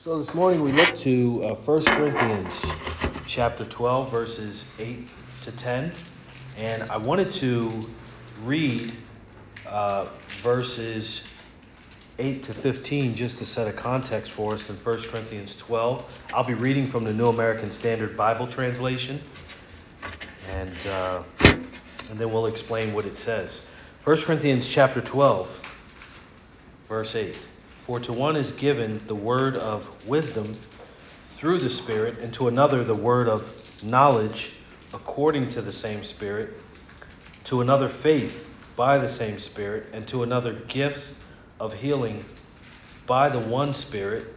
So this morning we look to uh, 1 Corinthians chapter 12, verses 8 to 10. And I wanted to read uh, verses 8 to 15 just to set a context for us in 1 Corinthians 12. I'll be reading from the New American Standard Bible Translation. And, uh, and then we'll explain what it says. 1 Corinthians chapter 12, verse 8. For to one is given the word of wisdom through the Spirit, and to another the word of knowledge according to the same Spirit, to another faith by the same Spirit, and to another gifts of healing by the one Spirit,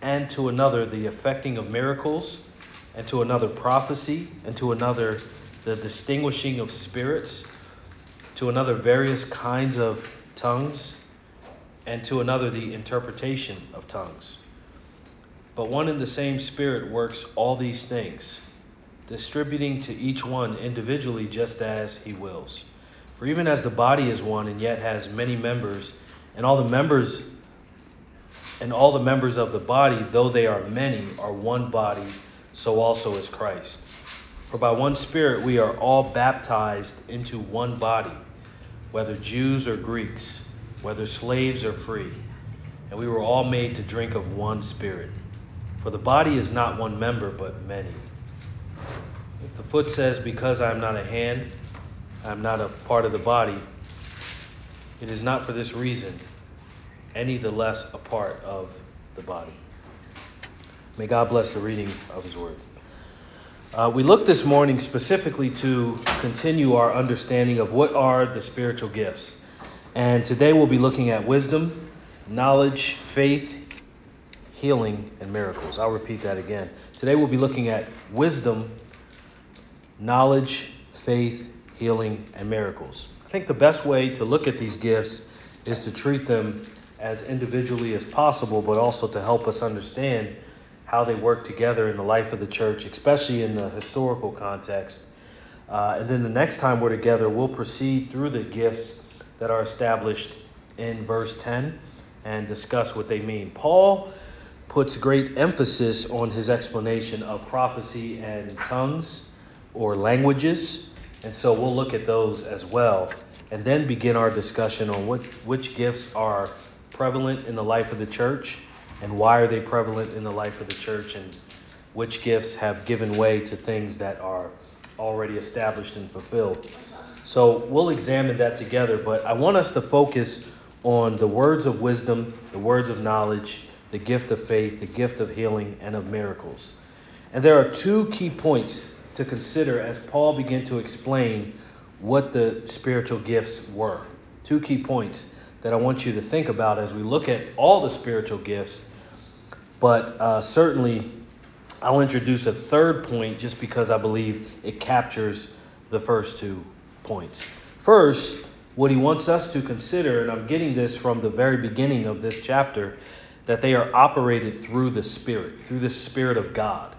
and to another the effecting of miracles, and to another prophecy, and to another the distinguishing of spirits, to another various kinds of tongues and to another the interpretation of tongues. But one and the same Spirit works all these things, distributing to each one individually just as he wills. For even as the body is one and yet has many members, and all the members and all the members of the body, though they are many, are one body, so also is Christ. For by one Spirit we are all baptized into one body, whether Jews or Greeks whether slaves or free, and we were all made to drink of one spirit. For the body is not one member, but many. If the foot says, Because I am not a hand, I am not a part of the body, it is not for this reason any the less a part of the body. May God bless the reading of His Word. Uh, we look this morning specifically to continue our understanding of what are the spiritual gifts. And today we'll be looking at wisdom, knowledge, faith, healing, and miracles. I'll repeat that again. Today we'll be looking at wisdom, knowledge, faith, healing, and miracles. I think the best way to look at these gifts is to treat them as individually as possible, but also to help us understand how they work together in the life of the church, especially in the historical context. Uh, and then the next time we're together, we'll proceed through the gifts that are established in verse 10 and discuss what they mean. Paul puts great emphasis on his explanation of prophecy and tongues or languages, and so we'll look at those as well and then begin our discussion on what, which gifts are prevalent in the life of the church and why are they prevalent in the life of the church and which gifts have given way to things that are already established and fulfilled. So we'll examine that together, but I want us to focus on the words of wisdom, the words of knowledge, the gift of faith, the gift of healing, and of miracles. And there are two key points to consider as Paul began to explain what the spiritual gifts were. Two key points that I want you to think about as we look at all the spiritual gifts, but uh, certainly I'll introduce a third point just because I believe it captures the first two points. First, what he wants us to consider, and I'm getting this from the very beginning of this chapter, that they are operated through the Spirit, through the Spirit of God.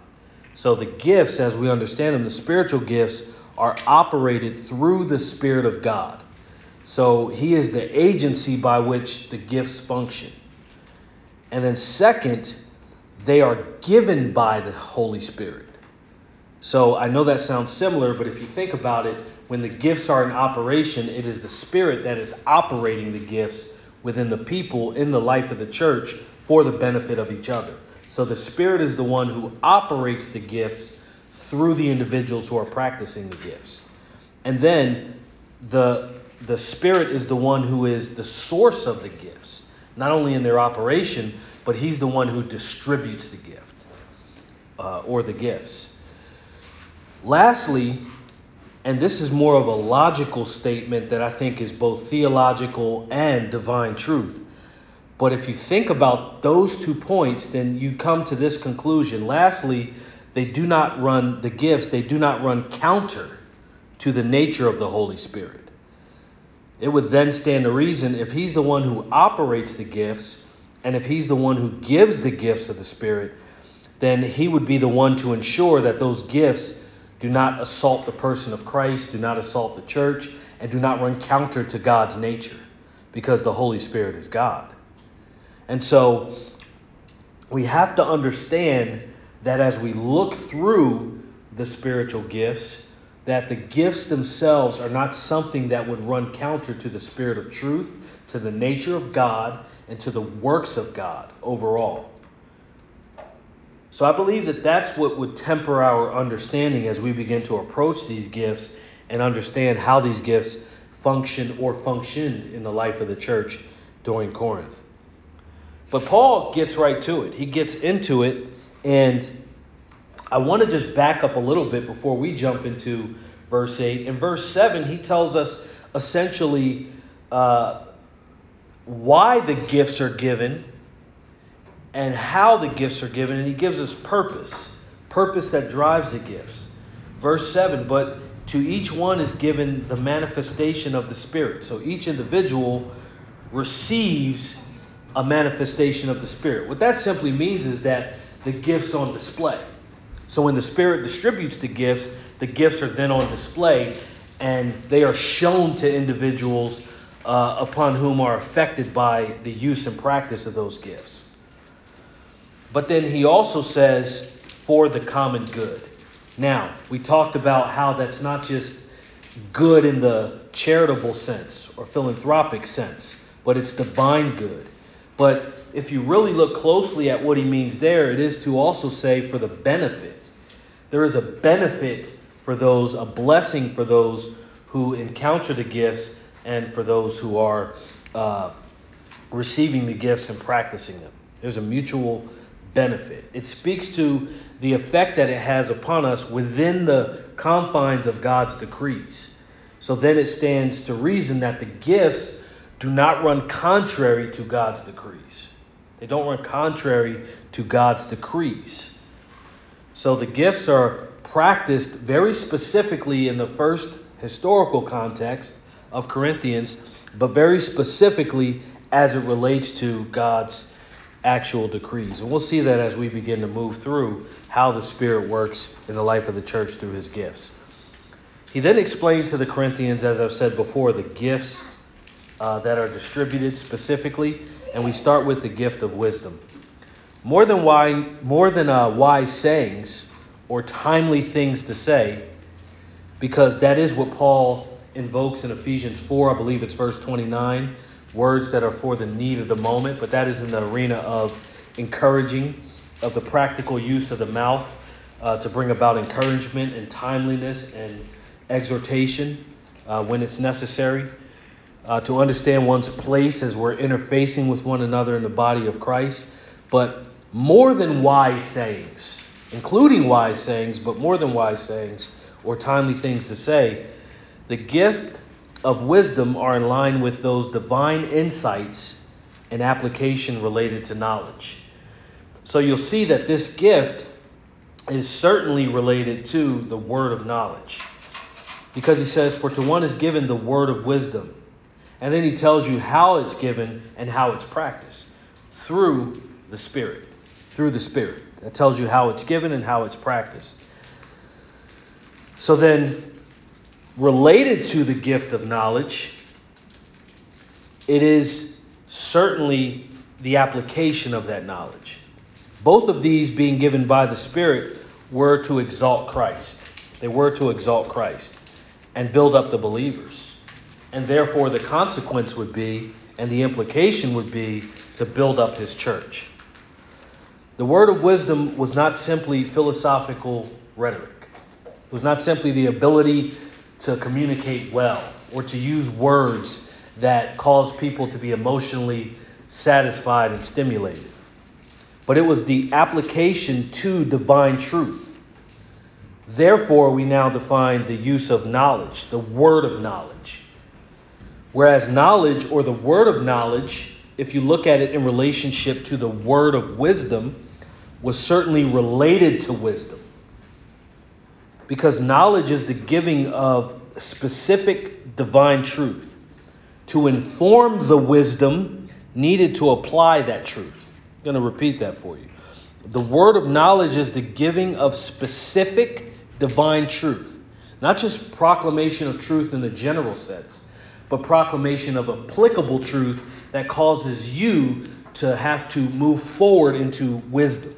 So the gifts, as we understand them, the spiritual gifts, are operated through the Spirit of God. So he is the agency by which the gifts function. And then, second, they are given by the Holy Spirit. So I know that sounds similar, but if you think about it, when the gifts are in operation, it is the Spirit that is operating the gifts within the people in the life of the church for the benefit of each other. So the Spirit is the one who operates the gifts through the individuals who are practicing the gifts. And then the, the Spirit is the one who is the source of the gifts, not only in their operation, but He's the one who distributes the gift uh, or the gifts. Lastly, and this is more of a logical statement that I think is both theological and divine truth. But if you think about those two points, then you come to this conclusion. Lastly, they do not run the gifts, they do not run counter to the nature of the Holy Spirit. It would then stand to reason if he's the one who operates the gifts and if he's the one who gives the gifts of the Spirit, then he would be the one to ensure that those gifts do not assault the person of Christ, do not assault the church, and do not run counter to God's nature because the Holy Spirit is God. And so we have to understand that as we look through the spiritual gifts, that the gifts themselves are not something that would run counter to the spirit of truth, to the nature of God, and to the works of God overall. So I believe that that's what would temper our understanding as we begin to approach these gifts and understand how these gifts function or functioned in the life of the church during Corinth. But Paul gets right to it. He gets into it, and I want to just back up a little bit before we jump into verse 8. In verse 7, he tells us essentially uh, why the gifts are given and how the gifts are given, and he gives us purpose, purpose that drives the gifts. Verse 7 But to each one is given the manifestation of the Spirit. So each individual receives a manifestation of the Spirit. What that simply means is that the gifts on display. So when the Spirit distributes the gifts, the gifts are then on display and they are shown to individuals uh, upon whom are affected by the use and practice of those gifts. But then he also says, for the common good. Now, we talked about how that's not just good in the charitable sense or philanthropic sense, but it's divine good. But if you really look closely at what he means there, it is to also say for the benefit. There is a benefit for those, a blessing for those who encounter the gifts and for those who are uh, receiving the gifts and practicing them. There's a mutual benefit. It speaks to the effect that it has upon us within the confines of God's decrees. So then it stands to reason that the gifts do not run contrary to God's decrees. They don't run contrary to God's decrees. So the gifts are practiced very specifically in the first historical context of Corinthians, but very specifically as it relates to God's actual decrees. And we'll see that as we begin to move through how the Spirit works in the life of the church through his gifts. He then explained to the Corinthians, as I've said before, the gifts uh, that are distributed specifically, and we start with the gift of wisdom. More than wise, more than uh, wise sayings or timely things to say, because that is what Paul invokes in Ephesians 4, I believe it's verse 29 words that are for the need of the moment, but that is in the arena of encouraging, of the practical use of the mouth uh, to bring about encouragement and timeliness and exhortation uh, when it's necessary. Uh, to understand one's place as we're interfacing with one another in the body of Christ, but more than wise sayings, including wise sayings, but more than wise sayings or timely things to say, the gift of wisdom are in line with those divine insights and application related to knowledge. So you'll see that this gift is certainly related to the word of knowledge. Because he says, For to one is given the word of wisdom. And then he tells you how it's given and how it's practiced through the Spirit. Through the Spirit. That tells you how it's given and how it's practiced. So then, related to the gift of knowledge, it is certainly the application of that knowledge. Both of these being given by the Spirit were to exalt Christ. They were to exalt Christ and build up the believers. And therefore, the consequence would be, and the implication would be, to build up his church. The word of wisdom was not simply philosophical rhetoric, it was not simply the ability to communicate well or to use words that cause people to be emotionally satisfied and stimulated. But it was the application to divine truth. Therefore, we now define the use of knowledge, the word of knowledge. Whereas knowledge or the word of knowledge, if you look at it in relationship to the word of wisdom, was certainly related to wisdom because knowledge is the giving of specific divine truth to inform the wisdom needed to apply that truth. I'm going to repeat that for you. The word of knowledge is the giving of specific divine truth, not just proclamation of truth in the general sense, but proclamation of applicable truth that causes you to have to move forward into wisdom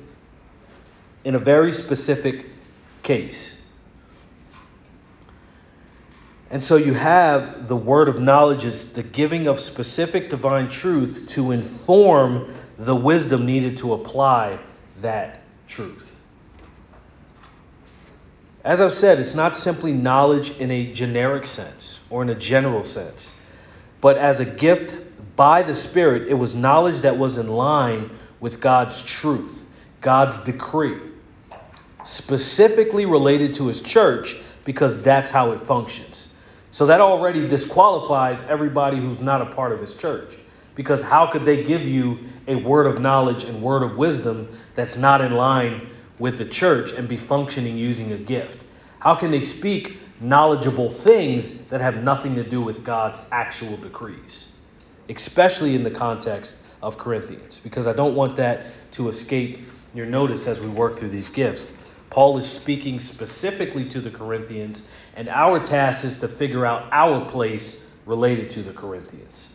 in a very specific case. And so you have the word of knowledge is the giving of specific divine truth to inform the wisdom needed to apply that truth. As I've said, it's not simply knowledge in a generic sense or in a general sense, but as a gift by the Spirit, it was knowledge that was in line with God's truth, God's decree, specifically related to His church because that's how it functions. So that already disqualifies everybody who's not a part of His church. Because how could they give you a word of knowledge and word of wisdom that's not in line with the church and be functioning using a gift? How can they speak knowledgeable things that have nothing to do with God's actual decrees? Especially in the context of Corinthians, because I don't want that to escape your notice as we work through these gifts. Paul is speaking specifically to the Corinthians, and our task is to figure out our place related to the Corinthians.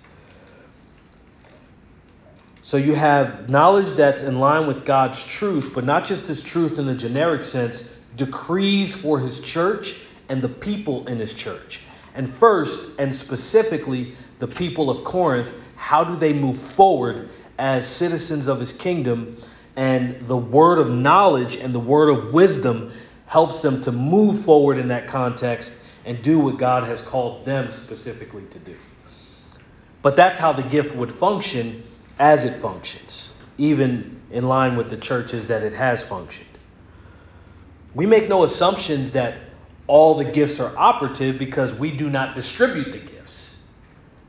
So you have knowledge that's in line with God's truth, but not just his truth in the generic sense, decrees for his church and the people in his church. And first, and specifically, the people of Corinth, how do they move forward as citizens of his kingdom? And the word of knowledge and the word of wisdom helps them to move forward in that context and do what God has called them specifically to do. But that's how the gift would function as it functions, even in line with the churches that it has functioned. We make no assumptions that all the gifts are operative because we do not distribute the gifts.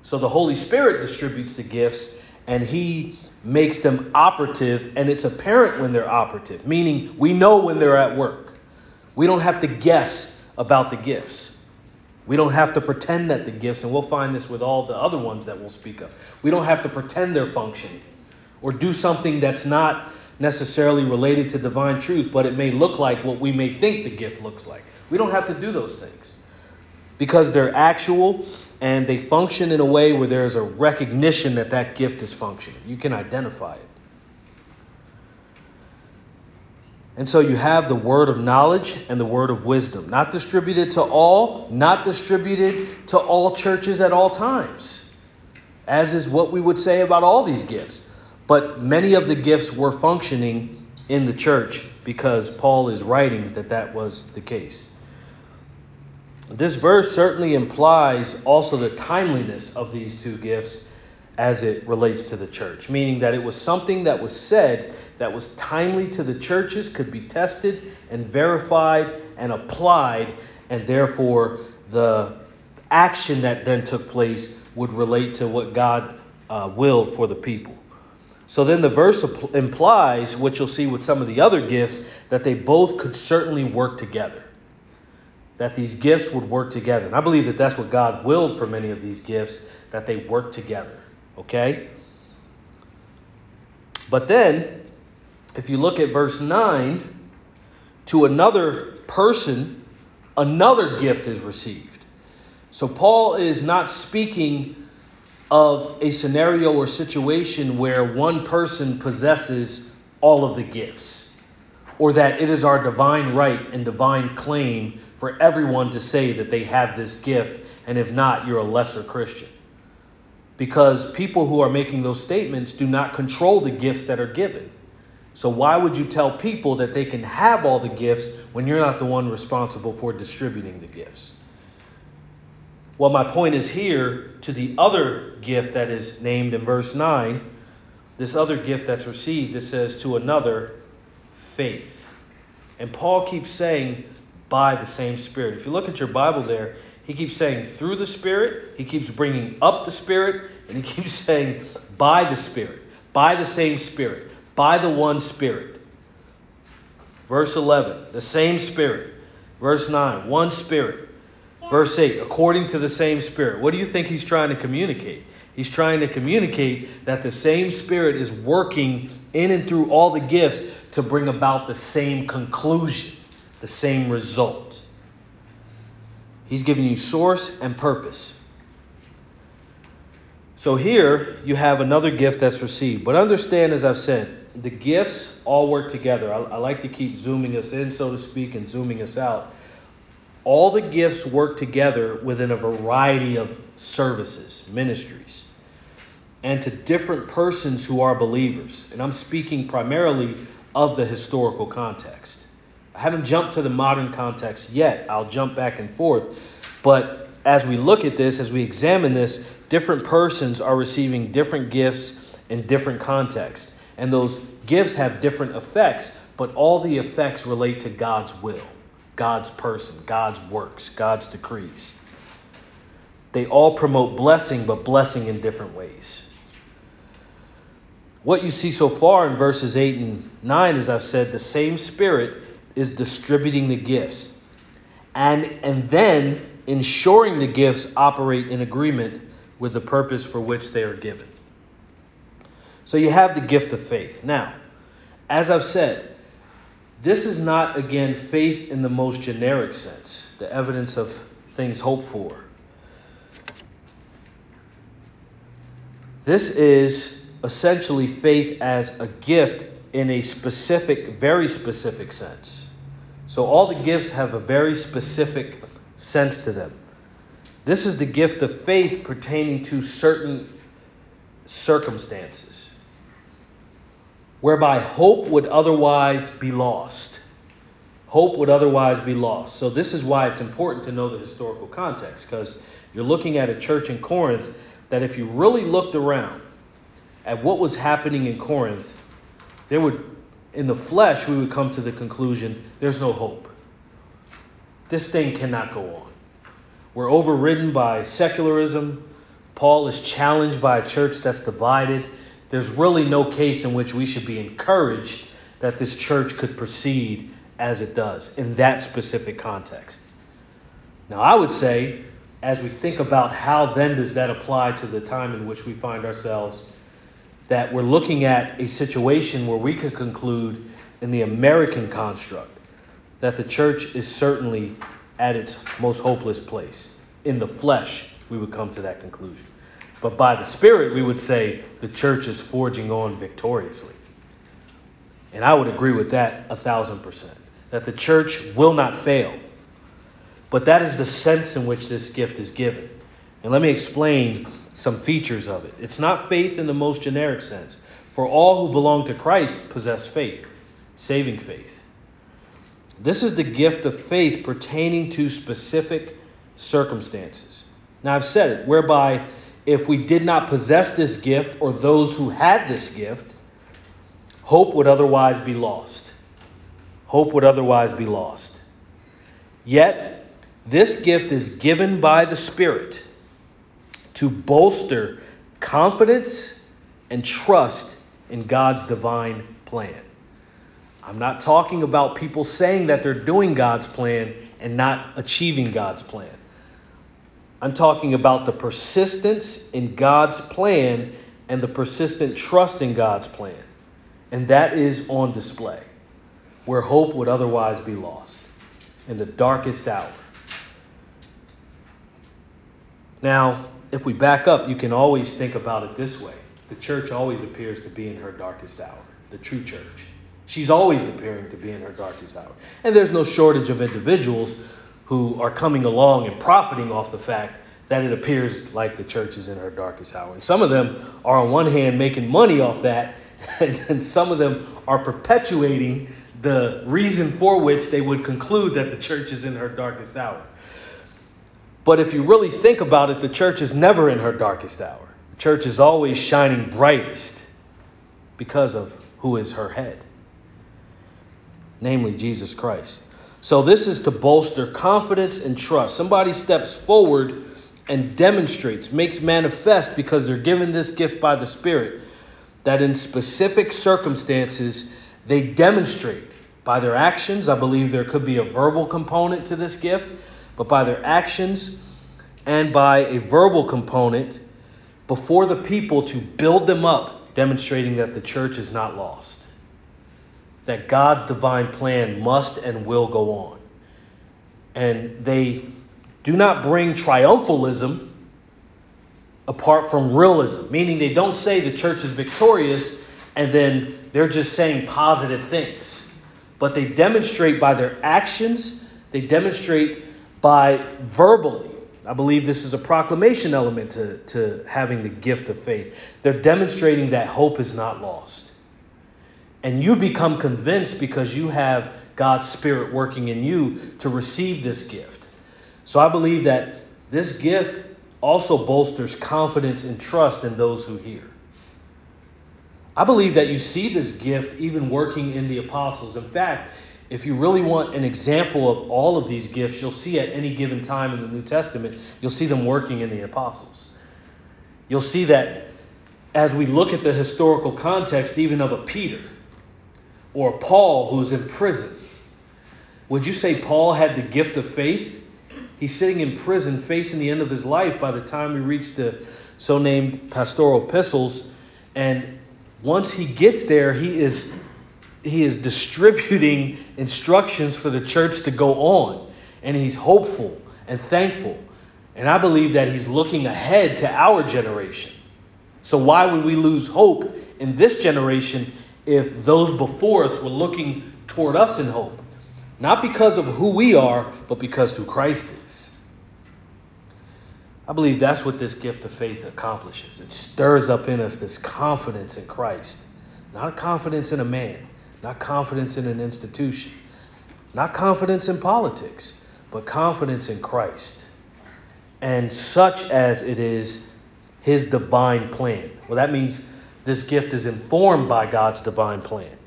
So the Holy Spirit distributes the gifts and He makes them operative, and it's apparent when they're operative, meaning we know when they're at work. We don't have to guess about the gifts. We don't have to pretend that the gifts, and we'll find this with all the other ones that we'll speak of. We don't have to pretend they're functioning or do something that's not necessarily related to divine truth, but it may look like what we may think the gift looks like. We don't have to do those things because they're actual and they function in a way where there is a recognition that that gift is functioning. You can identify it. And so you have the word of knowledge and the word of wisdom, not distributed to all, not distributed to all churches at all times, as is what we would say about all these gifts. But many of the gifts were functioning in the church because Paul is writing that that was the case. This verse certainly implies also the timeliness of these two gifts as it relates to the church, meaning that it was something that was said that was timely to the churches, could be tested and verified and applied, and therefore the action that then took place would relate to what God uh, willed for the people. So then the verse implies, which you'll see with some of the other gifts, that they both could certainly work together. That these gifts would work together. And I believe that that's what God willed for many of these gifts, that they work together. Okay? But then, if you look at verse 9, to another person, another gift is received. So Paul is not speaking of a scenario or situation where one person possesses all of the gifts, or that it is our divine right and divine claim for everyone to say that they have this gift, and if not, you're a lesser Christian. Because people who are making those statements do not control the gifts that are given. So why would you tell people that they can have all the gifts when you're not the one responsible for distributing the gifts? Well, my point is here to the other gift that is named in verse 9, this other gift that's received, it says to another, faith. And Paul keeps saying, by the same Spirit. If you look at your Bible there, he keeps saying through the Spirit, he keeps bringing up the Spirit, and he keeps saying by the Spirit, by the same Spirit by the one Spirit. Verse 11, the same Spirit. Verse 9, one Spirit. Verse 8, according to the same Spirit. What do you think he's trying to communicate? He's trying to communicate that the same Spirit is working in and through all the gifts to bring about the same conclusion, the same result. He's giving you source and purpose. So here you have another gift that's received. But understand, as I've said, the gifts all work together. I, I, like to keep zooming us in, so to speak, and zooming us out. All the gifts work together within a variety of services, ministries, and to different persons who are believers. And I'm speaking primarily of the historical context. I haven't jumped to the modern context yet. I'll jump back and forth. But as we look at this, as we examine this, different persons are receiving different gifts in different contexts. And those gifts have different effects, but all the effects relate to God's will, God's person, God's works, God's decrees. They all promote blessing, but blessing in different ways. What you see so far in verses 8 and 9, as I've said, the same Spirit is distributing the gifts and, and then ensuring the gifts operate in agreement with the purpose for which they are given. So you have the gift of faith. Now, as I've said, this is not, again, faith in the most generic sense, the evidence of things hoped for. This is essentially faith as a gift in a specific, very specific sense. So all the gifts have a very specific sense to them. This is the gift of faith pertaining to certain circumstances, whereby hope would otherwise be lost. Hope would otherwise be lost. So, this is why it's important to know the historical context, because you're looking at a church in Corinth that, if you really looked around at what was happening in Corinth, there would, in the flesh, we would come to the conclusion there's no hope. This thing cannot go on. We're overridden by secularism. Paul is challenged by a church that's divided. There's really no case in which we should be encouraged that this church could proceed as it does in that specific context. Now, I would say, as we think about how then does that apply to the time in which we find ourselves, that we're looking at a situation where we could conclude in the American construct that the church is certainly at its most hopeless place. In the flesh, we would come to that conclusion. But by the Spirit, we would say the church is forging on victoriously. And I would agree with that a thousand percent. That the church will not fail. But that is the sense in which this gift is given. And let me explain some features of it. It's not faith in the most generic sense. For all who belong to Christ possess faith, saving faith. This is the gift of faith pertaining to specific circumstances. Now, I've said it, whereby if we did not possess this gift or those who had this gift, hope would otherwise be lost. Hope would otherwise be lost. Yet, this gift is given by the Spirit to bolster confidence and trust in God's divine plan. I'm not talking about people saying that they're doing God's plan and not achieving God's plan. I'm talking about the persistence in God's plan and the persistent trust in God's plan. And that is on display where hope would otherwise be lost in the darkest hour. Now, if we back up, you can always think about it this way the church always appears to be in her darkest hour, the true church. She's always appearing to be in her darkest hour. And there's no shortage of individuals who are coming along and profiting off the fact that it appears like the church is in her darkest hour. And some of them are, on one hand, making money off that, and some of them are perpetuating the reason for which they would conclude that the church is in her darkest hour. But if you really think about it, the church is never in her darkest hour. The church is always shining brightest because of who is her head namely Jesus Christ. So, this is to bolster confidence and trust. Somebody steps forward and demonstrates, makes manifest because they're given this gift by the Spirit, that in specific circumstances they demonstrate by their actions. I believe there could be a verbal component to this gift, but by their actions and by a verbal component before the people to build them up, demonstrating that the church is not lost that God's divine plan must and will go on. And they do not bring triumphalism apart from realism, meaning they don't say the church is victorious and then they're just saying positive things. But they demonstrate by their actions, they demonstrate by verbally. I believe this is a proclamation element to, to having the gift of faith. They're demonstrating that hope is not lost. And you become convinced because you have God's Spirit working in you to receive this gift. So I believe that this gift also bolsters confidence and trust in those who hear. I believe that you see this gift even working in the apostles. In fact, if you really want an example of all of these gifts, you'll see at any given time in the New Testament, you'll see them working in the apostles. You'll see that as we look at the historical context, even of a Peter or a Paul who's in prison, would you say Paul had the gift of faith? He's sitting in prison facing the end of his life by the time we reach the so named pastoral epistles. And once he gets there, he is he is distributing instructions for the church to go on. And he's hopeful and thankful. And I believe that he's looking ahead to our generation. So why would we lose hope in this generation if those before us were looking toward us in hope? Not because of who we are, but because who Christ is. I believe that's what this gift of faith accomplishes. It stirs up in us this confidence in Christ, not a confidence in a man, not confidence in an institution, not confidence in politics, but confidence in Christ. And such as it is his divine plan. Well, that means this gift is informed by God's divine plan.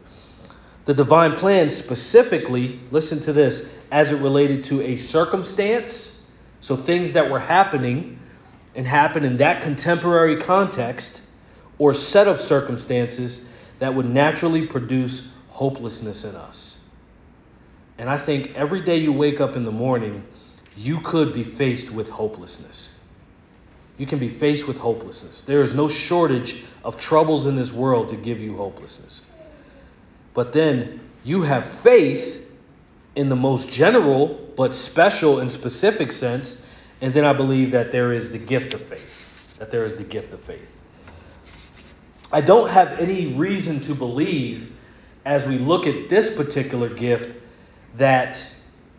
The divine plan specifically, listen to this, as it related to a circumstance, so things that were happening and happened in that contemporary context, or set of circumstances that would naturally produce hopelessness in us. And I think every day you wake up in the morning, you could be faced with hopelessness. You can be faced with hopelessness. There is no shortage of troubles in this world to give you hopelessness. But then you have faith in the most general but special and specific sense. And then I believe that there is the gift of faith. That there is the gift of faith. I don't have any reason to believe, as we look at this particular gift, that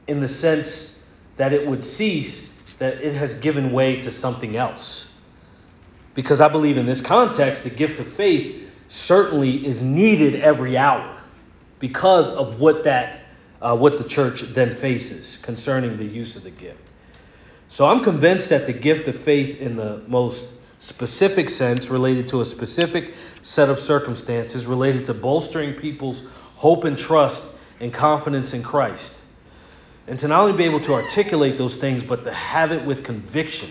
in the sense that it would cease, that it has given way to something else. Because I believe in this context, the gift of faith certainly is needed every hour because of what that uh, what the church then faces concerning the use of the gift. So I'm convinced that the gift of faith in the most specific sense related to a specific set of circumstances related to bolstering people's hope and trust and confidence in Christ. And to not only be able to articulate those things, but to have it with conviction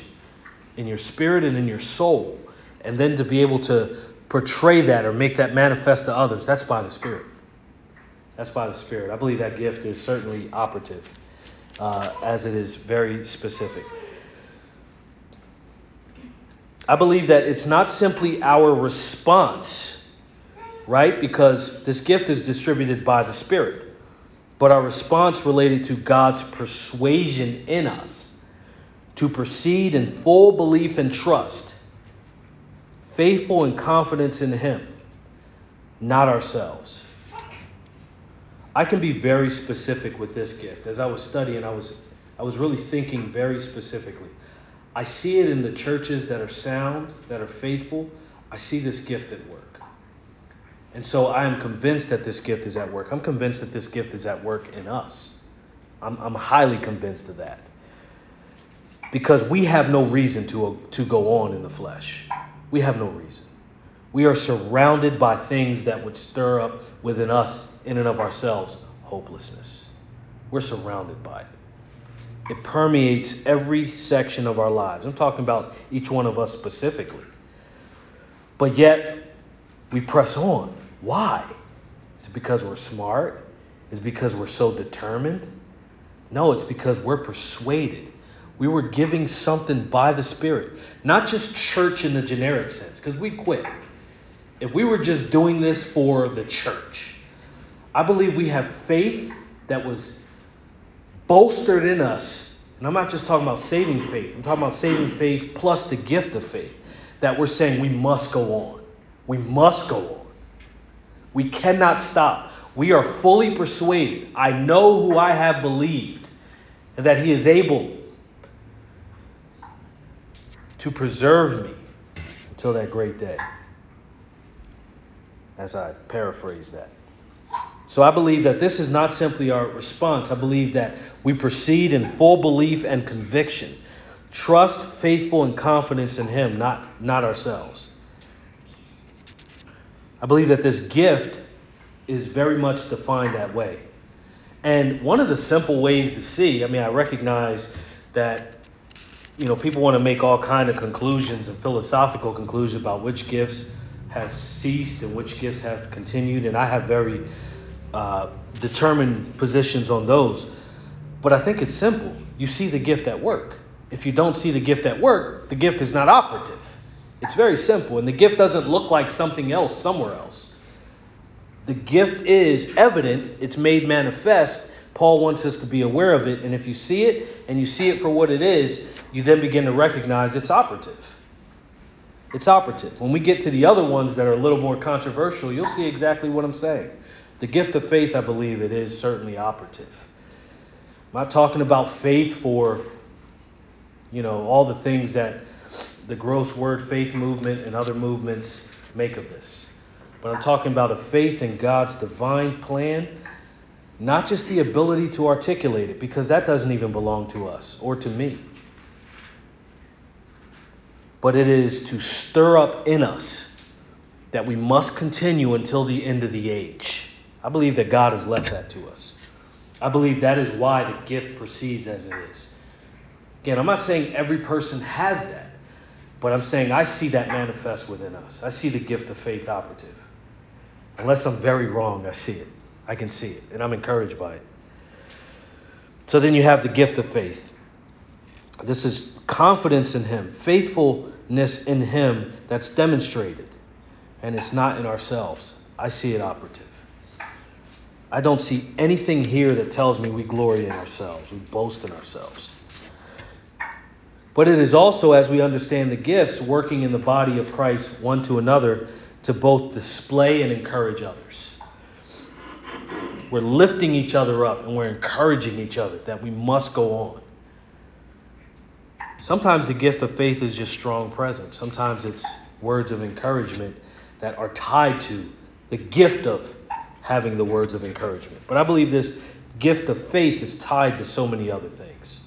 in your spirit and in your soul, and then to be able to portray that or make that manifest to others, that's by the Spirit. That's by the Spirit. I believe that gift is certainly operative, uh, as it is very specific. I believe that it's not simply our response, right? Because this gift is distributed by the Spirit, but our response related to God's persuasion in us to proceed in full belief and trust, faithful and confidence in Him, not ourselves. I can be very specific with this gift. As I was studying, I was I was really thinking very specifically. I see it in the churches that are sound, that are faithful. I see this gift at work. And so I am convinced that this gift is at work. I'm convinced that this gift is at work in us. I'm, I'm highly convinced of that. Because we have no reason to, to go on in the flesh. We have no reason. We are surrounded by things that would stir up within us in and of ourselves hopelessness. We're surrounded by it. It permeates every section of our lives. I'm talking about each one of us specifically. But yet, we press on. Why? Is it because we're smart? Is it because we're so determined? No, it's because we're persuaded. We were giving something by the Spirit, not just church in the generic sense, because we quit. If we were just doing this for the church, I believe we have faith that was bolstered in us. And I'm not just talking about saving faith, I'm talking about saving faith plus the gift of faith. that we're saying we must go on. We must go on. We cannot stop. We are fully persuaded. I know who I have believed, and that He is able to preserve me until that great day. As I paraphrase that. So I believe that this is not simply our response. I believe that we proceed in full belief and conviction. Trust, faithful, and confidence in Him, not, not ourselves. I believe that this gift is very much defined that way. And one of the simple ways to see, I mean, I recognize that you know people want to make all kind of conclusions and philosophical conclusions about which gifts have ceased and which gifts have continued, and I have very uh, determined positions on those. But I think it's simple. You see the gift at work. If you don't see the gift at work, the gift is not operative. It's very simple, and the gift doesn't look like something else somewhere else. The gift is evident, it's made manifest. Paul wants us to be aware of it, and if you see it and you see it for what it is, you then begin to recognize it's operative. It's operative. When we get to the other ones that are a little more controversial, you'll see exactly what I'm saying. The gift of faith, I believe it is certainly operative. I'm not talking about faith for, you know, all the things that the gross word faith movement and other movements make of this. But I'm talking about a faith in God's divine plan, not just the ability to articulate it, because that doesn't even belong to us or to me. But it is to stir up in us that we must continue until the end of the age. I believe that God has left that to us. I believe that is why the gift proceeds as it is. Again, I'm not saying every person has that, but I'm saying I see that manifest within us. I see the gift of faith operative. Unless I'm very wrong, I see it. I can see it, and I'm encouraged by it. So then you have the gift of faith. This is confidence in Him, faithfulness in Him that's demonstrated, and it's not in ourselves. I see it operative. I don't see anything here that tells me we glory in ourselves, we boast in ourselves. But it is also, as we understand the gifts, working in the body of Christ one to another to both display and encourage others. We're lifting each other up and we're encouraging each other that we must go on. Sometimes the gift of faith is just strong presence. Sometimes it's words of encouragement that are tied to the gift of having the words of encouragement. But I believe this gift of faith is tied to so many other things.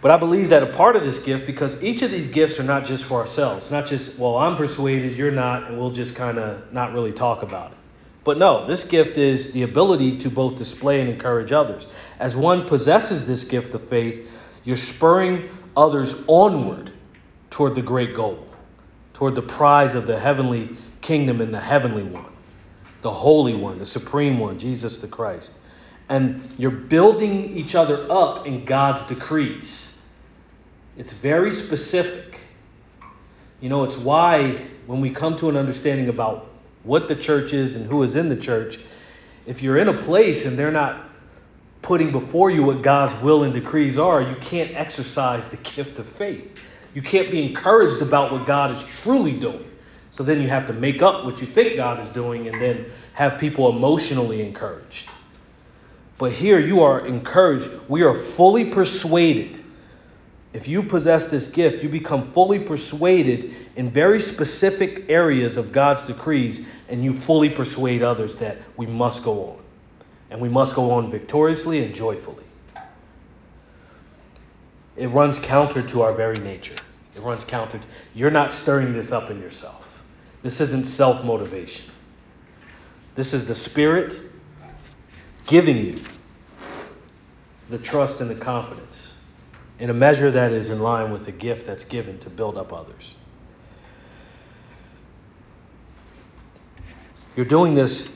But I believe that a part of this gift, because each of these gifts are not just for ourselves, not just, well, I'm persuaded, you're not, and we'll just kind of not really talk about it. But no, this gift is the ability to both display and encourage others. As one possesses this gift of faith, you're spurring others onward toward the great goal, toward the prize of the heavenly kingdom in the heavenly one, the holy one, the supreme one, Jesus the Christ. And you're building each other up in God's decrees. It's very specific. You know, it's why when we come to an understanding about what the church is and who is in the church, if you're in a place and they're not putting before you what God's will and decrees are, you can't exercise the gift of faith. You can't be encouraged about what God is truly doing. So then you have to make up what you think God is doing and then have people emotionally encouraged. But here you are encouraged. We are fully persuaded. If you possess this gift, you become fully persuaded in very specific areas of God's decrees, and you fully persuade others that we must go on. And we must go on victoriously and joyfully. It runs counter to our very nature. It runs counter. To, you're not stirring this up in yourself. This isn't self motivation. This is the Spirit giving you the trust and the confidence in a measure that is in line with the gift that's given to build up others. You're doing this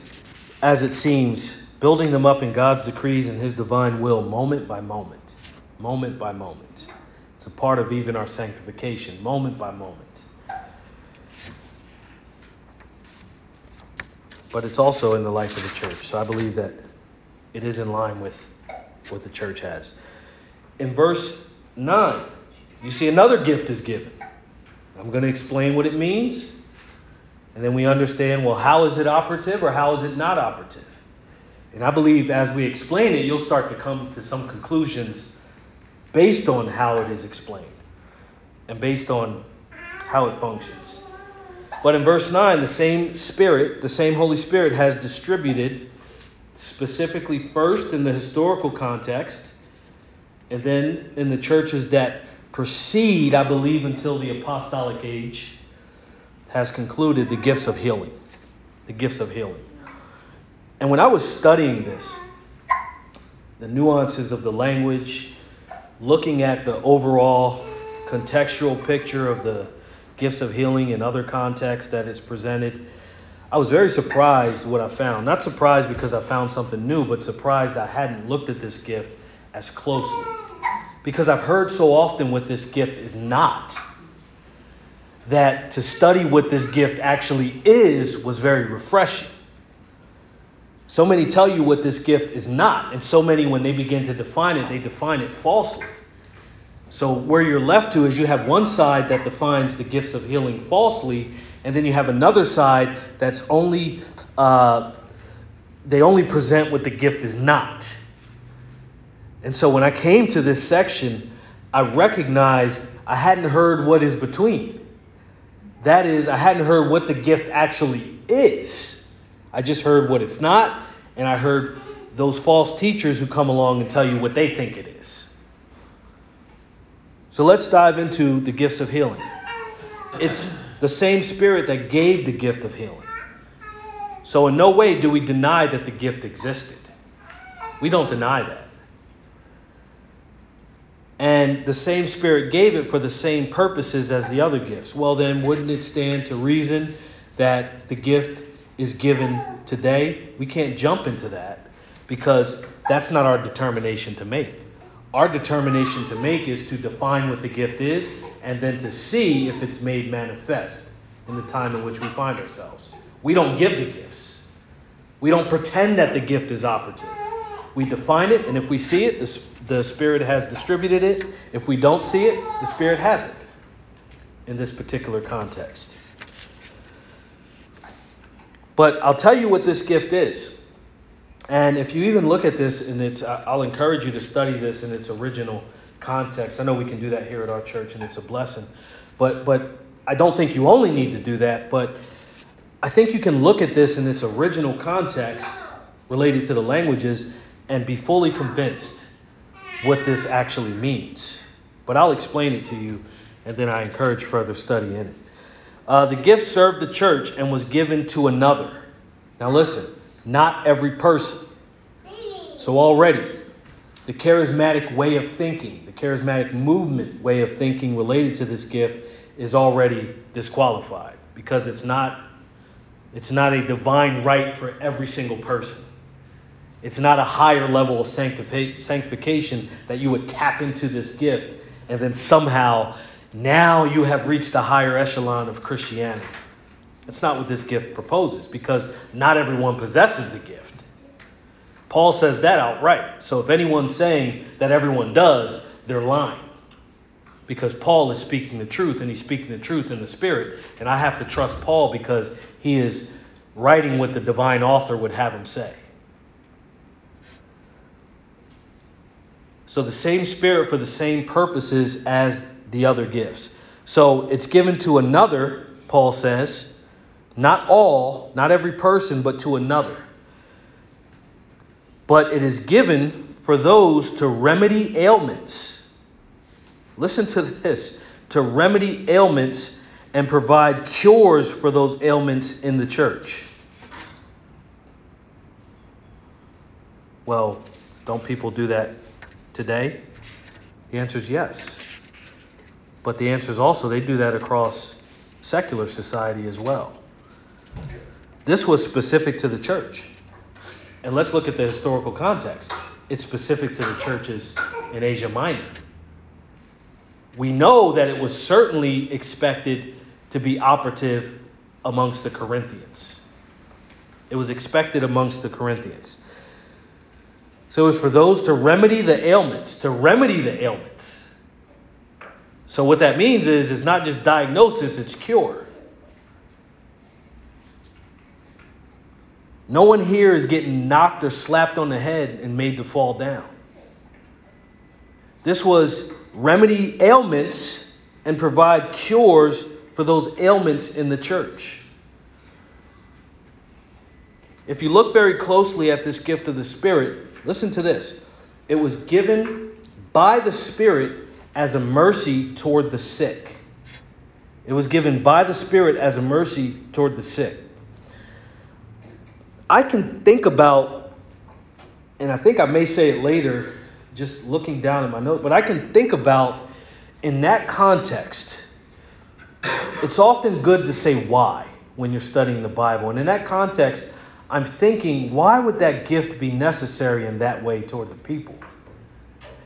as it seems, building them up in God's decrees and His divine will, moment by moment, moment by moment. It's a part of even our sanctification, moment by moment. But it's also in the life of the church. So I believe that it is in line with what the church has. In verse 9, you see another gift is given. I'm going to explain what it means, and then we understand well, how is it operative or how is it not operative? And I believe as we explain it, you'll start to come to some conclusions based on how it is explained and based on how it functions. But in verse 9, the same Spirit, the same Holy Spirit, has distributed specifically first in the historical context, and then in the churches that proceed, I believe, until the apostolic age, has concluded the gifts of healing. The gifts of healing. And when I was studying this, the nuances of the language, looking at the overall contextual picture of the gifts of healing in other contexts that it's presented, I was very surprised what I found. Not surprised because I found something new, but surprised I hadn't looked at this gift as closely. Because I've heard so often what this gift is not, that to study what this gift actually is was very refreshing. So many tell you what this gift is not, and so many, when they begin to define it, they define it falsely. So, where you're left to is you have one side that defines the gifts of healing falsely, and then you have another side that's only, uh, they only present what the gift is not. And so, when I came to this section, I recognized I hadn't heard what is between. That is, I hadn't heard what the gift actually is. I just heard what it's not, and I heard those false teachers who come along and tell you what they think it is. So let's dive into the gifts of healing. It's the same spirit that gave the gift of healing. So, in no way do we deny that the gift existed. We don't deny that. And the same spirit gave it for the same purposes as the other gifts. Well, then, wouldn't it stand to reason that the gift is given today? We can't jump into that because that's not our determination to make. Our determination to make is to define what the gift is and then to see if it's made manifest in the time in which we find ourselves. We don't give the gifts, we don't pretend that the gift is operative. We define it, and if we see it, the, the Spirit has distributed it. If we don't see it, the Spirit hasn't in this particular context. But I'll tell you what this gift is. And if you even look at this, and it's, I'll encourage you to study this in its original context. I know we can do that here at our church, and it's a blessing. But, but I don't think you only need to do that, but I think you can look at this in its original context related to the languages and be fully convinced what this actually means. But I'll explain it to you, and then I encourage further study in it. Uh, the gift served the church and was given to another. Now listen, not every person. So already, the charismatic way of thinking, the charismatic movement way of thinking related to this gift is already disqualified because it's not it's not a divine right for every single person. It's not a higher level of sanctification that you would tap into this gift and then somehow now you have reached the higher echelon of Christianity. That's not what this gift proposes because not everyone possesses the gift. Paul says that outright. So if anyone's saying that everyone does, they're lying. Because Paul is speaking the truth and he's speaking the truth in the Spirit. And I have to trust Paul because he is writing what the divine author would have him say. So the same Spirit for the same purposes as the other gifts. So it's given to another, Paul says, not all, not every person, but to another. But it is given for those to remedy ailments. Listen to this to remedy ailments and provide cures for those ailments in the church. Well, don't people do that today? The answer is yes. But the answer is also they do that across secular society as well. This was specific to the church. And let's look at the historical context. It's specific to the churches in Asia Minor. We know that it was certainly expected to be operative amongst the Corinthians. It was expected amongst the Corinthians. So it was for those to remedy the ailments, to remedy the ailments. So what that means is it's not just diagnosis, it's cure. No one here is getting knocked or slapped on the head and made to fall down. This was remedy ailments and provide cures for those ailments in the church. If you look very closely at this gift of the Spirit, listen to this. It was given by the Spirit as a mercy toward the sick. It was given by the Spirit as a mercy toward the sick. I can think about, and I think I may say it later, just looking down at my note, but I can think about in that context, it's often good to say why when you're studying the Bible. And in that context, I'm thinking, why would that gift be necessary in that way toward the people?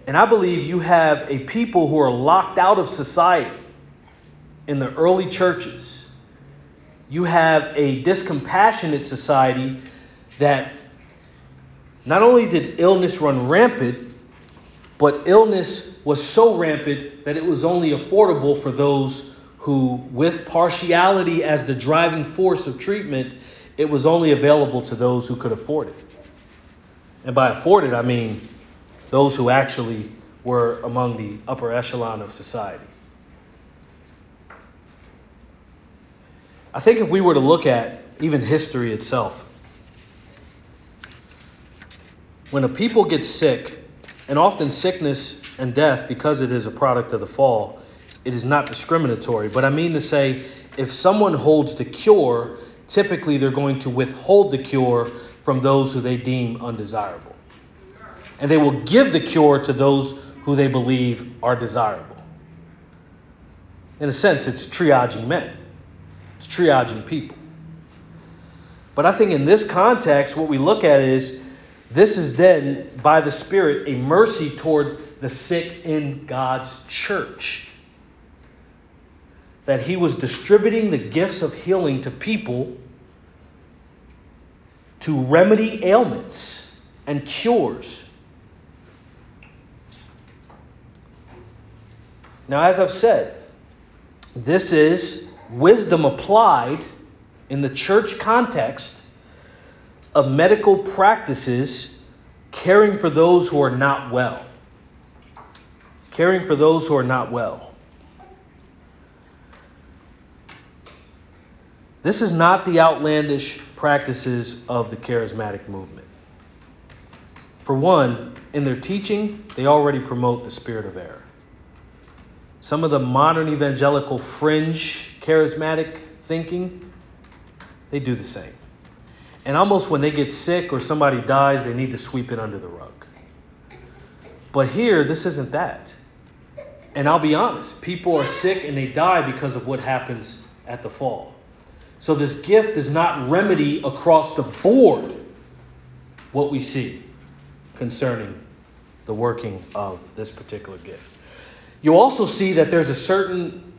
And I believe you have a people who are locked out of society in the early churches. You have a discompassionate society that not only did illness run rampant, but illness was so rampant that it was only affordable for those who, with partiality as the driving force of treatment, it was only available to those who could afford it. And by afford it, I mean those who actually were among the upper echelon of society. I think if we were to look at even history itself, when a people gets sick, and often sickness and death, because it is a product of the fall, it is not discriminatory. But I mean to say, if someone holds the cure, typically they're going to withhold the cure from those who they deem undesirable. And they will give the cure to those who they believe are desirable. In a sense, it's triaging men, it's triaging people. But I think in this context, what we look at is this is then, by the Spirit, a mercy toward the sick in God's church. That He was distributing the gifts of healing to people to remedy ailments and cures. Now, as I've said, this is wisdom applied in the church context of medical practices caring for those who are not well. Caring for those who are not well. This is not the outlandish practices of the charismatic movement. For one, in their teaching, they already promote the spirit of error. Some of the modern evangelical fringe charismatic thinking, they do the same. And almost when they get sick or somebody dies, they need to sweep it under the rug. But here, this isn't that. And I'll be honest, people are sick and they die because of what happens at the fall. So this gift does not remedy across the board what we see concerning the working of this particular gift. You also see that there's a certain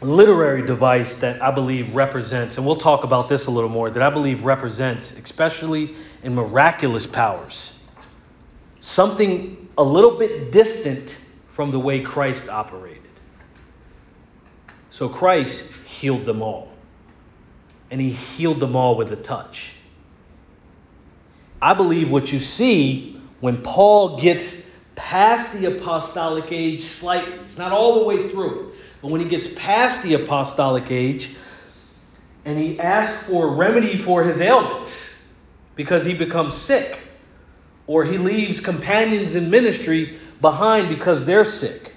literary device that I believe represents, and we'll talk about this a little more, that I believe represents, especially in miraculous powers, something a little bit distant from the way Christ operated. So Christ healed them all, and he healed them all with a touch. I believe what you see when Paul gets past the apostolic age slightly, it's not all the way through but when he gets past the apostolic age and he asks for a remedy for his ailments because he becomes sick, or he leaves companions in ministry behind because they're sick,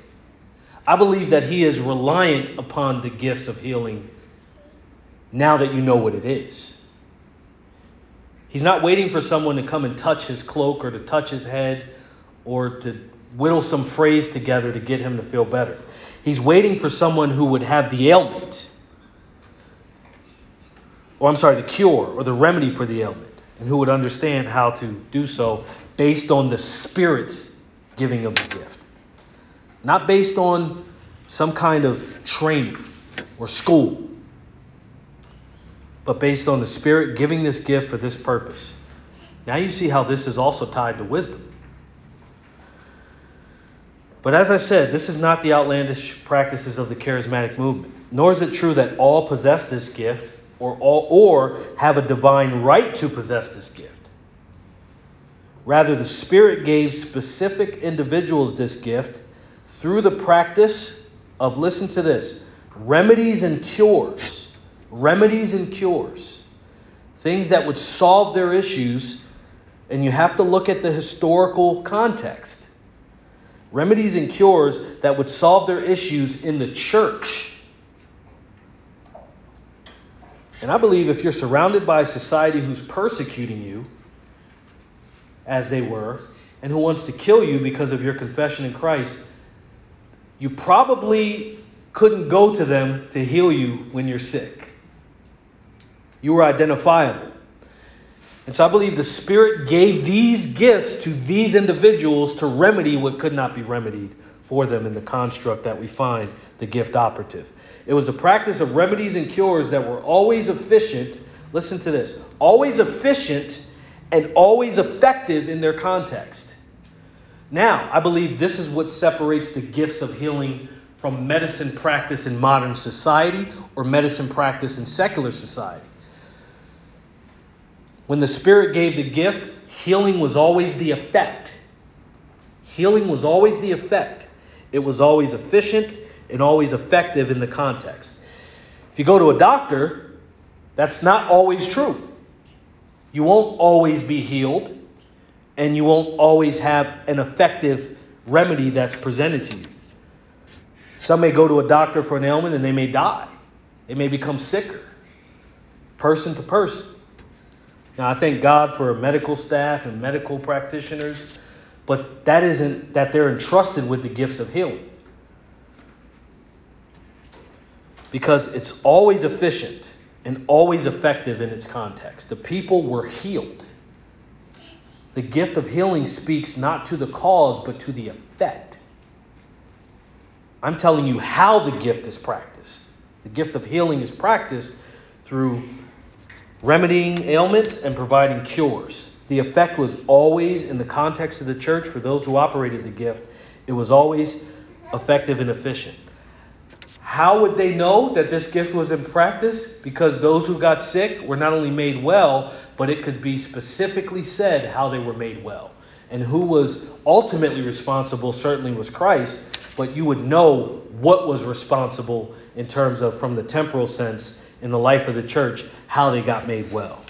I believe that he is reliant upon the gifts of healing now that you know what it is. He's not waiting for someone to come and touch his cloak or to touch his head or to whittle some phrase together to get him to feel better. He's waiting for someone who would have the ailment, or I'm sorry, the cure or the remedy for the ailment, and who would understand how to do so based on the Spirit's giving of the gift. Not based on some kind of training or school, but based on the Spirit giving this gift for this purpose. Now you see how this is also tied to wisdom. But as I said, this is not the outlandish practices of the charismatic movement, nor is it true that all possess this gift or, all, or have a divine right to possess this gift. Rather, the Spirit gave specific individuals this gift through the practice of, listen to this, remedies and cures. Remedies and cures. Things that would solve their issues, and you have to look at the historical context. Remedies and cures that would solve their issues in the church. And I believe if you're surrounded by a society who's persecuting you, as they were, and who wants to kill you because of your confession in Christ, you probably couldn't go to them to heal you when you're sick. You were identifiable. And so I believe the Spirit gave these gifts to these individuals to remedy what could not be remedied for them in the construct that we find the gift operative. It was the practice of remedies and cures that were always efficient. Listen to this always efficient and always effective in their context. Now, I believe this is what separates the gifts of healing from medicine practice in modern society or medicine practice in secular society. When the Spirit gave the gift, healing was always the effect. Healing was always the effect. It was always efficient and always effective in the context. If you go to a doctor, that's not always true. You won't always be healed, and you won't always have an effective remedy that's presented to you. Some may go to a doctor for an ailment and they may die. They may become sicker, person to person. Now, I thank God for medical staff and medical practitioners, but that isn't that they're entrusted with the gifts of healing. Because it's always efficient and always effective in its context. The people were healed. The gift of healing speaks not to the cause, but to the effect. I'm telling you how the gift is practiced. The gift of healing is practiced through remedying ailments and providing cures. The effect was always, in the context of the church, for those who operated the gift, it was always effective and efficient. How would they know that this gift was in practice? Because those who got sick were not only made well, but it could be specifically said how they were made well. And who was ultimately responsible certainly was Christ, but you would know what was responsible in terms of, from the temporal sense, in the life of the church, how they got made well.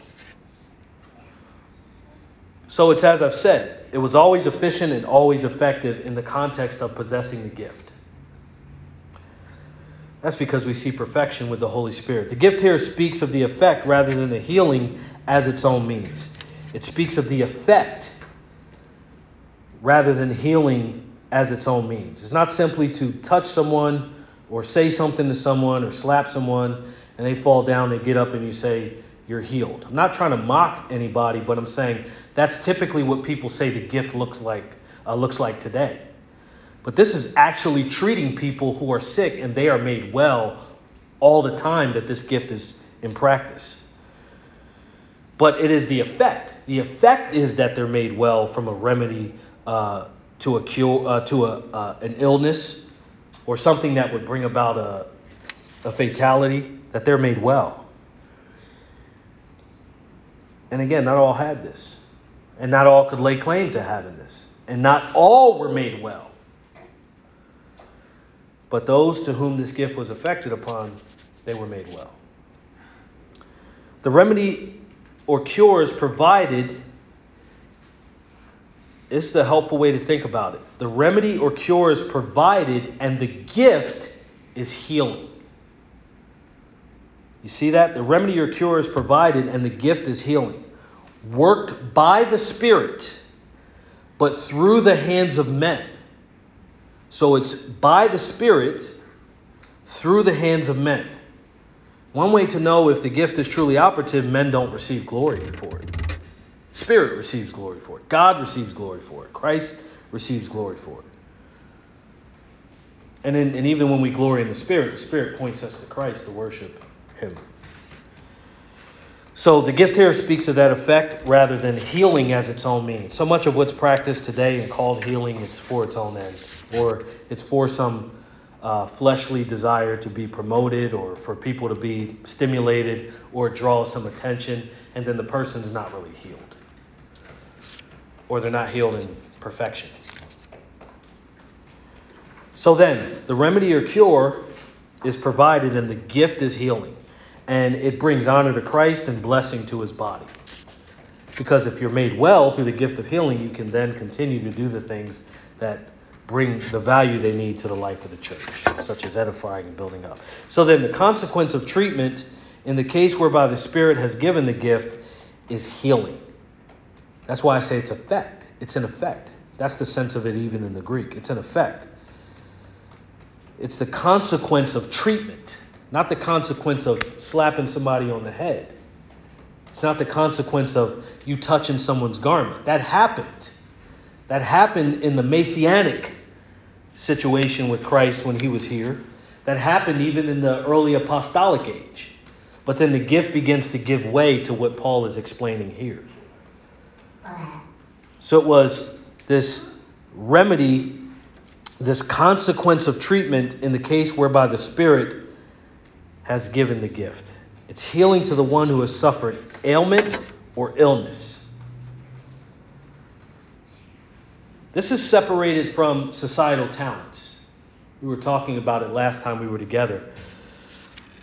So it's as I've said, it was always efficient and always effective in the context of possessing the gift. That's because we see perfection with the Holy Spirit. The gift here speaks of the effect rather than the healing as its own means. It speaks of the effect rather than healing as its own means. It's not simply to touch someone or say something to someone or slap someone and they fall down, they get up, and you say, You're healed. I'm not trying to mock anybody, but I'm saying that's typically what people say the gift looks like, uh, looks like today. But this is actually treating people who are sick and they are made well all the time that this gift is in practice. But it is the effect. The effect is that they're made well from a remedy uh, to a cure, uh, to a, uh, an illness, or something that would bring about a, a fatality. That they're made well. And again, not all had this, and not all could lay claim to having this, and not all were made well. But those to whom this gift was effected upon, they were made well. The remedy or cure is provided. This is the helpful way to think about it. The remedy or cure is provided, and the gift is healing. You see that? The remedy or cure is provided, and the gift is healing. Worked by the Spirit, but through the hands of men. So it's by the Spirit through the hands of men. One way to know if the gift is truly operative, men don't receive glory for it. Spirit receives glory for it. God receives glory for it. Christ receives glory for it. And, in, and even when we glory in the Spirit, the Spirit points us to Christ to worship Him. So the gift here speaks of that effect rather than healing as its own meaning. So much of what's practiced today and called healing, it's for its own end, or it's for some uh, fleshly desire to be promoted, or for people to be stimulated, or draw some attention, and then the person's not really healed, or they're not healed in perfection. So then, the remedy or cure is provided, and the gift is healing and it brings honor to Christ and blessing to his body. Because if you're made well through the gift of healing, you can then continue to do the things that bring the value they need to the life of the church, such as edifying and building up. So then, the consequence of treatment in the case whereby the Spirit has given the gift is healing. That's why I say it's effect. It's an effect. That's the sense of it, even in the Greek. It's an effect. It's the consequence of treatment not the consequence of slapping somebody on the head. It's not the consequence of you touching someone's garment. That happened. That happened in the messianic situation with Christ when he was here. That happened even in the early apostolic age. But then the gift begins to give way to what Paul is explaining here. So it was this remedy, this consequence of treatment in the case whereby the Spirit has given the gift. It's healing to the one who has suffered ailment or illness. This is separated from societal talents. We were talking about it last time we were together.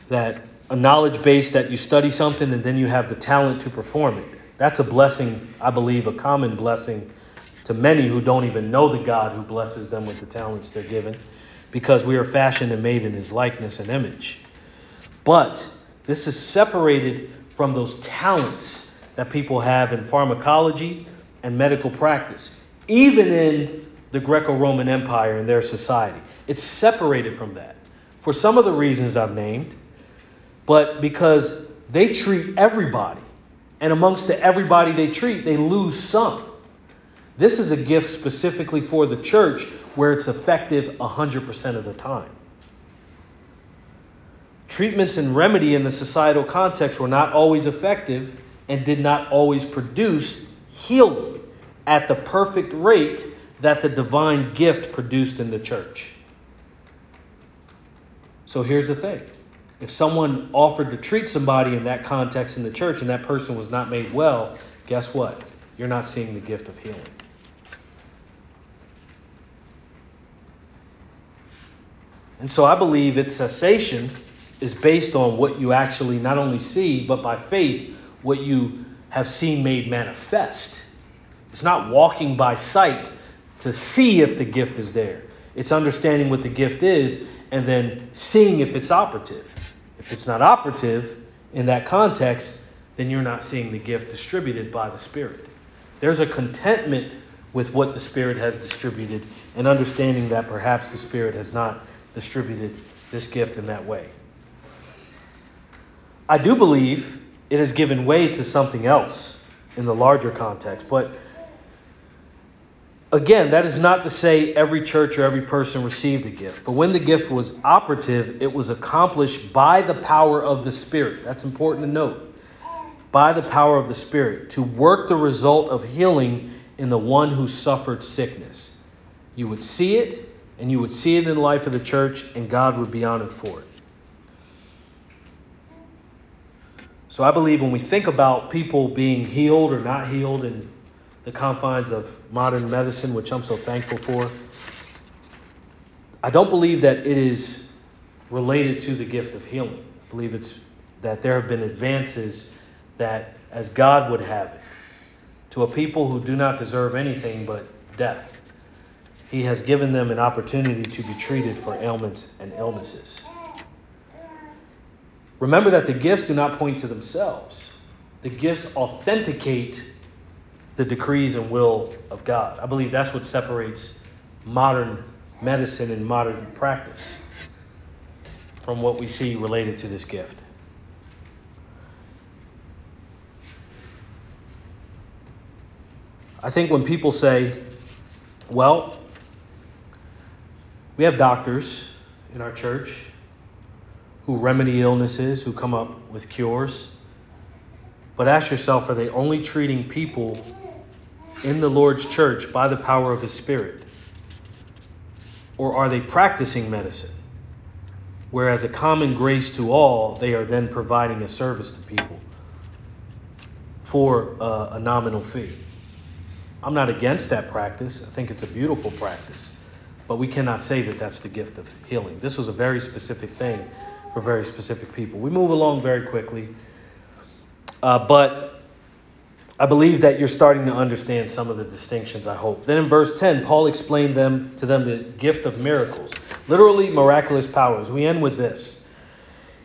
That a knowledge base that you study something and then you have the talent to perform it. That's a blessing, I believe, a common blessing to many who don't even know the God who blesses them with the talents they're given because we are fashioned and made in his likeness and image. But this is separated from those talents that people have in pharmacology and medical practice, even in the Greco Roman Empire and their society. It's separated from that for some of the reasons I've named, but because they treat everybody. And amongst the everybody they treat, they lose some. This is a gift specifically for the church where it's effective 100% of the time. Treatments and remedy in the societal context were not always effective and did not always produce healing at the perfect rate that the divine gift produced in the church. So here's the thing if someone offered to treat somebody in that context in the church and that person was not made well, guess what? You're not seeing the gift of healing. And so I believe its cessation is based on what you actually not only see, but by faith, what you have seen made manifest. It's not walking by sight to see if the gift is there. It's understanding what the gift is and then seeing if it's operative. If it's not operative in that context, then you're not seeing the gift distributed by the Spirit. There's a contentment with what the Spirit has distributed and understanding that perhaps the Spirit has not distributed this gift in that way. I do believe it has given way to something else in the larger context. But again, that is not to say every church or every person received a gift. But when the gift was operative, it was accomplished by the power of the Spirit. That's important to note. By the power of the Spirit to work the result of healing in the one who suffered sickness. You would see it, and you would see it in the life of the church, and God would be honored for it. So I believe when we think about people being healed or not healed in the confines of modern medicine, which I'm so thankful for, I don't believe that it is related to the gift of healing. I believe it's that there have been advances that, as God would have it, to a people who do not deserve anything but death, He has given them an opportunity to be treated for ailments and illnesses. Remember that the gifts do not point to themselves, the gifts authenticate the decrees and will of God. I believe that's what separates modern medicine and modern practice from what we see related to this gift. I think when people say, well, we have doctors in our church who remedy illnesses, who come up with cures. But ask yourself are they only treating people in the Lord's church by the power of His Spirit? Or are they practicing medicine? Whereas a common grace to all, they are then providing a service to people for a, a nominal fee. I'm not against that practice. I think it's a beautiful practice. But we cannot say that that's the gift of healing. This was a very specific thing for very specific people. We move along very quickly. Uh, but I believe that you're starting to understand some of the distinctions, I hope. Then in verse 10, Paul explained them to them the gift of miracles, literally miraculous powers. We end with this.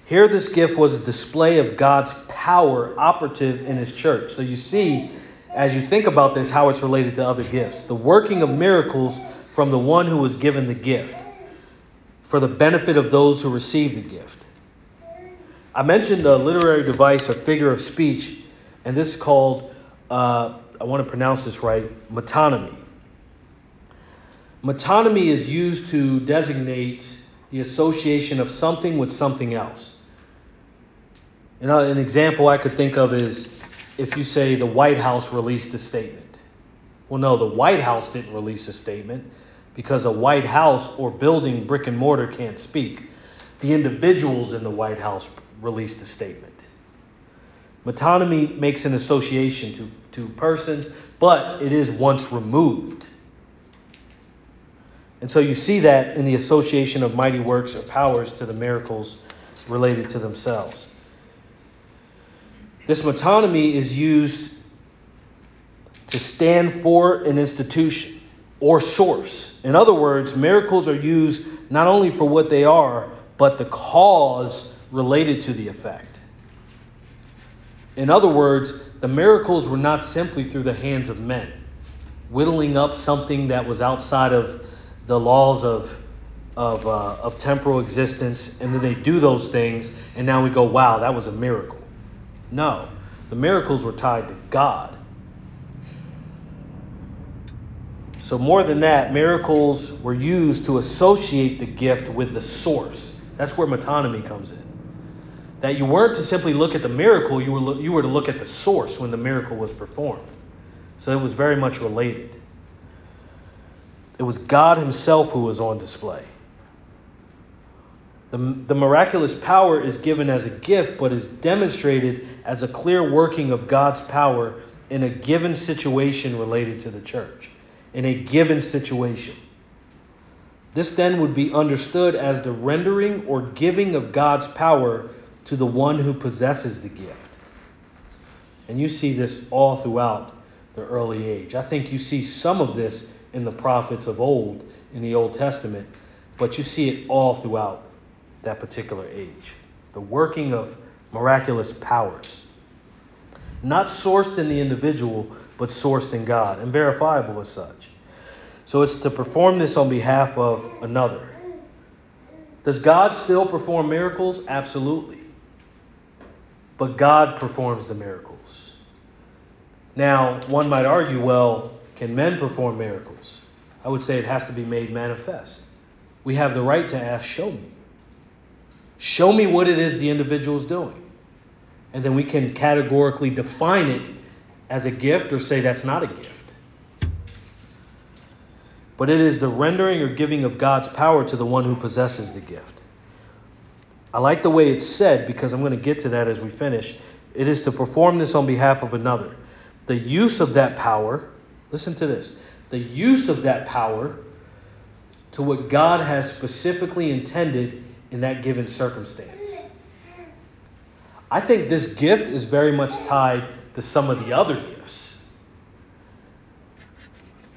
Here, this gift was a display of God's power operative in his church. So you see, as you think about this, how it's related to other gifts. The working of miracles from the one who was given the gift for the benefit of those who receive the gift. I mentioned a literary device or figure of speech, and this is called, uh, I want to pronounce this right, metonymy. Metonymy is used to designate the association of something with something else. You know, an example I could think of is if you say the White House released a statement. Well, no, the White House didn't release a statement because a White House or building, brick and mortar, can't speak. The individuals in the White House released a statement. Metonymy makes an association to, to persons, but it is once removed. And so you see that in the association of mighty works or powers to the miracles related to themselves. This metonymy is used to stand for an institution or source. In other words, miracles are used not only for what they are, but the cause related to the effect. In other words, the miracles were not simply through the hands of men, whittling up something that was outside of the laws of, of, uh, of temporal existence, and then they do those things, and now we go, wow, that was a miracle. No, the miracles were tied to God. So, more than that, miracles were used to associate the gift with the source. That's where metonymy comes in. That you weren't to simply look at the miracle, you were, you were to look at the source when the miracle was performed. So, it was very much related. It was God Himself who was on display. The, the miraculous power is given as a gift, but is demonstrated as a clear working of God's power in a given situation related to the church. In a given situation. This then would be understood as the rendering or giving of God's power to the one who possesses the gift. And you see this all throughout the early age. I think you see some of this in the prophets of old in the Old Testament, but you see it all throughout that particular age. The working of miraculous powers. Not sourced in the individual, but sourced in God and verifiable as such. So it's to perform this on behalf of another. Does God still perform miracles? Absolutely. But God performs the miracles. Now, one might argue, well, can men perform miracles? I would say it has to be made manifest. We have the right to ask, show me. Show me what it is the individual is doing. And then we can categorically define it as a gift or say that's not a gift. But it is the rendering or giving of God's power to the one who possesses the gift. I like the way it's said because I'm going to get to that as we finish. It is to perform this on behalf of another. The use of that power, listen to this, the use of that power to what God has specifically intended in that given circumstance. I think this gift is very much tied to some of the other.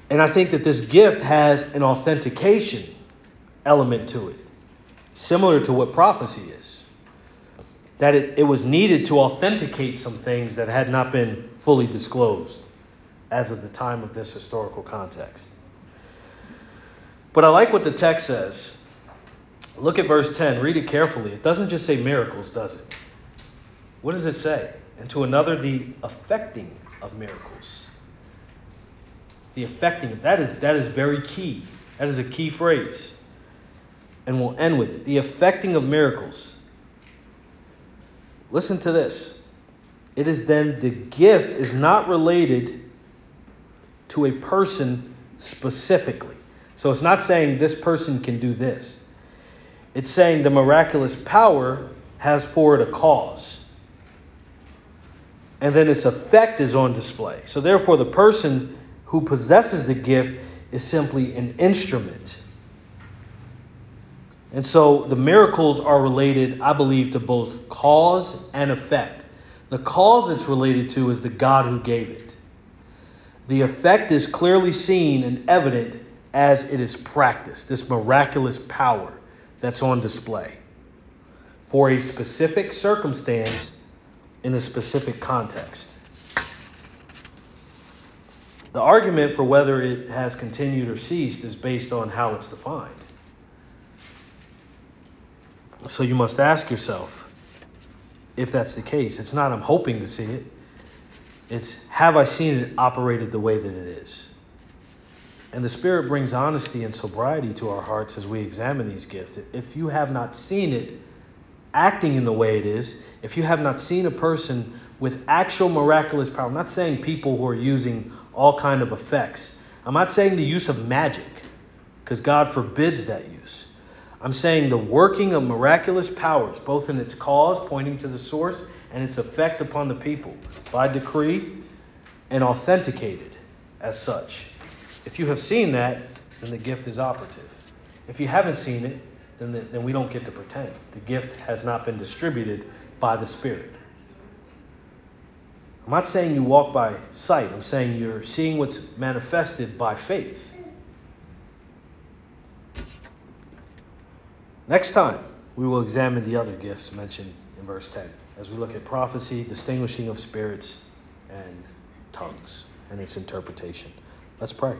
And I think that this gift has an authentication element to it, similar to what prophecy is. That it, it was needed to authenticate some things that had not been fully disclosed as of the time of this historical context. But I like what the text says Look at verse 10. Read it carefully. It doesn't just say miracles, does it? What does it say? And to another, the affecting of miracles. The affecting, of. that is, that is very key. That is a key phrase. And we'll end with it. The affecting of miracles. Listen to this. it is then the gift is not related to a person specifically. So it's not saying this person can do this. It's saying the miraculous power has for it a cause. And then its effect is on display. So therefore, the person who possesses the gift is simply an instrument. And so the miracles are related, I believe, to both cause and effect. The cause it's related to is the God who gave it. The effect is clearly seen and evident as it is practiced, this miraculous power that's on display for a specific circumstance in a specific context. The argument for whether it has continued or ceased is based on how it's defined. So you must ask yourself if that's the case. It's not, I'm hoping to see it. It's, have I seen it operated the way that it is? And the Spirit brings honesty and sobriety to our hearts as we examine these gifts. If you have not seen it acting in the way it is, if you have not seen a person with actual miraculous power, I'm not saying people who are using all kind of effects. I'm not saying the use of magic, because God forbids that use. I'm saying the working of miraculous powers, both in its cause, pointing to the source, and its effect upon the people, by decree and authenticated as such. If you have seen that, then the gift is operative. If you haven't seen it, then, the, then we don't get to pretend. The gift has not been distributed by the Spirit. I'm not saying you walk by sight, I'm saying you're seeing what's manifested by faith. Next time, we will examine the other gifts mentioned in verse 10 as we look at prophecy, distinguishing of spirits, and tongues and its interpretation. Let's pray.